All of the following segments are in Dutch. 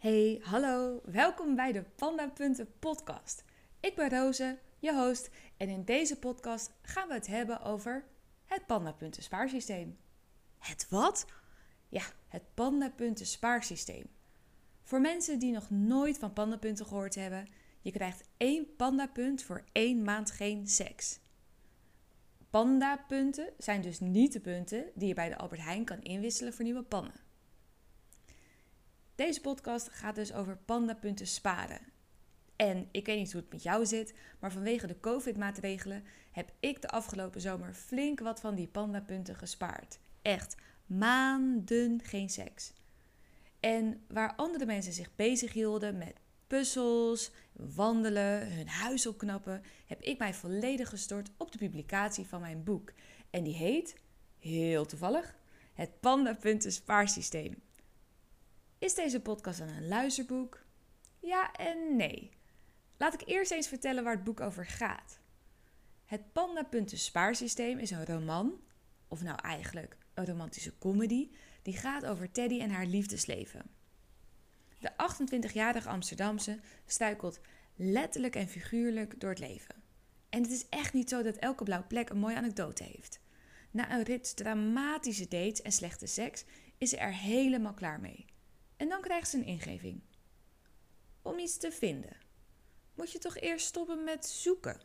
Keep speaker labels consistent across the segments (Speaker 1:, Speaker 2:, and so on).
Speaker 1: Hey, hallo, welkom bij de Panda Punten podcast. Ik ben Roze, je host, en in deze podcast gaan we het hebben over het Panda Punten spaarsysteem. Het wat? Ja, het Panda Punten spaarsysteem. Voor mensen die nog nooit van pandapunten gehoord hebben, je krijgt één pandapunt voor één maand geen seks. Pandapunten zijn dus niet de punten die je bij de Albert Heijn kan inwisselen voor nieuwe pannen. Deze podcast gaat dus over pandapunten sparen. En ik weet niet hoe het met jou zit, maar vanwege de COVID-maatregelen heb ik de afgelopen zomer flink wat van die pandapunten gespaard. Echt maanden geen seks. En waar andere mensen zich bezig hielden met puzzels, wandelen, hun huis opknappen, heb ik mij volledig gestort op de publicatie van mijn boek. En die heet, heel toevallig, Het Pandapunten Spaarsysteem. Is deze podcast een luisterboek? Ja en nee. Laat ik eerst eens vertellen waar het boek over gaat. Het Pandapunten Spaarsysteem is een roman, of nou eigenlijk een romantische comedy, die gaat over Teddy en haar liefdesleven. De 28-jarige Amsterdamse struikelt letterlijk en figuurlijk door het leven. En het is echt niet zo dat elke blauwe plek een mooie anekdote heeft. Na een rit dramatische dates en slechte seks is ze er helemaal klaar mee. En dan krijgt ze een ingeving. Om iets te vinden, moet je toch eerst stoppen met zoeken.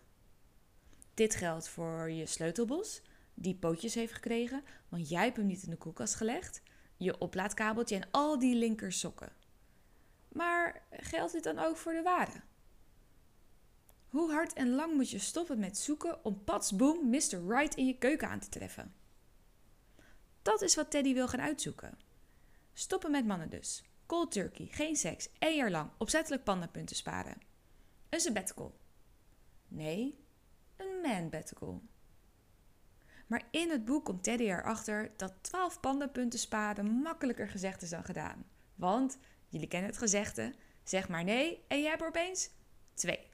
Speaker 1: Dit geldt voor je sleutelbos, die pootjes heeft gekregen, want jij hebt hem niet in de koelkast gelegd, je oplaadkabeltje en al die linker sokken. Maar geldt dit dan ook voor de ware? Hoe hard en lang moet je stoppen met zoeken om patsboom Mr. Right in je keuken aan te treffen? Dat is wat Teddy wil gaan uitzoeken. Stoppen met mannen dus. Cold turkey, geen seks, één jaar lang, opzettelijk pandapunten sparen. Een sabbatical. Nee, een man-batical. Maar in het boek komt Teddy erachter dat 12 pandapunten sparen makkelijker gezegd is dan gedaan. Want, jullie kennen het gezegde, zeg maar nee en je hebt er opeens twee.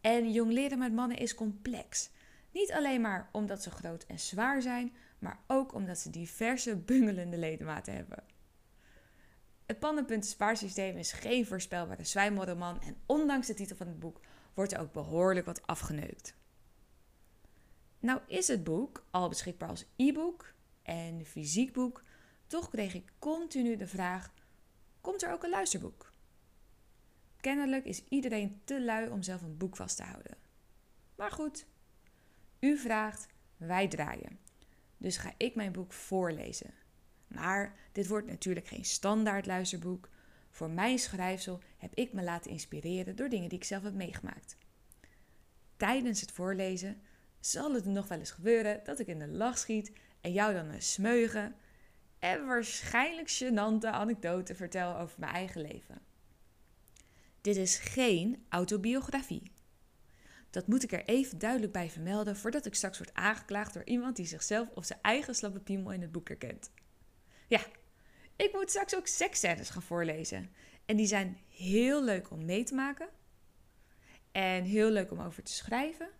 Speaker 1: En jong leren met mannen is complex. Niet alleen maar omdat ze groot en zwaar zijn, maar ook omdat ze diverse bungelende ledematen hebben. Het pandenpunten spaarsysteem is geen voorspelbare zwijmelroman en ondanks de titel van het boek wordt er ook behoorlijk wat afgeneukt. Nou is het boek al beschikbaar als e-book en fysiek boek, toch kreeg ik continu de vraag: komt er ook een luisterboek? Kennelijk is iedereen te lui om zelf een boek vast te houden. Maar goed, u vraagt, wij draaien. Dus ga ik mijn boek voorlezen. Maar dit wordt natuurlijk geen standaard luisterboek. Voor mijn schrijfsel heb ik me laten inspireren door dingen die ik zelf heb meegemaakt. Tijdens het voorlezen zal het nog wel eens gebeuren dat ik in de lach schiet en jou dan een smeugen en waarschijnlijk gênante anekdote vertel over mijn eigen leven. Dit is geen autobiografie. Dat moet ik er even duidelijk bij vermelden voordat ik straks word aangeklaagd door iemand die zichzelf of zijn eigen slappe piemel in het boek herkent. Ja, ik moet straks ook seksscènes gaan voorlezen. En die zijn heel leuk om mee te maken. En heel leuk om over te schrijven.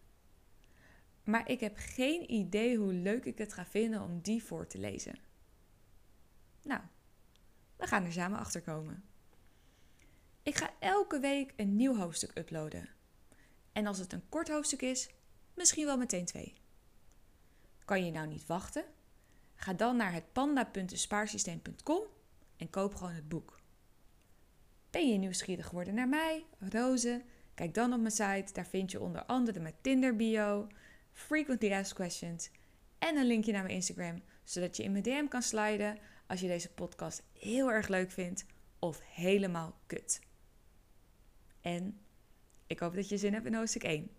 Speaker 1: Maar ik heb geen idee hoe leuk ik het ga vinden om die voor te lezen. Nou, we gaan er samen achter komen. Ik ga elke week een nieuw hoofdstuk uploaden. En als het een kort hoofdstuk is, misschien wel meteen twee. Kan je nou niet wachten? Ga dan naar het panda.spaarsysteem.com en koop gewoon het boek. Ben je nieuwsgierig geworden naar mij, Roze? Kijk dan op mijn site. Daar vind je onder andere mijn Tinder bio, frequently asked questions en een linkje naar mijn Instagram, zodat je in mijn DM kan sliden als je deze podcast heel erg leuk vindt of helemaal kut. En ik hoop dat je zin hebt in hoofdstuk 1.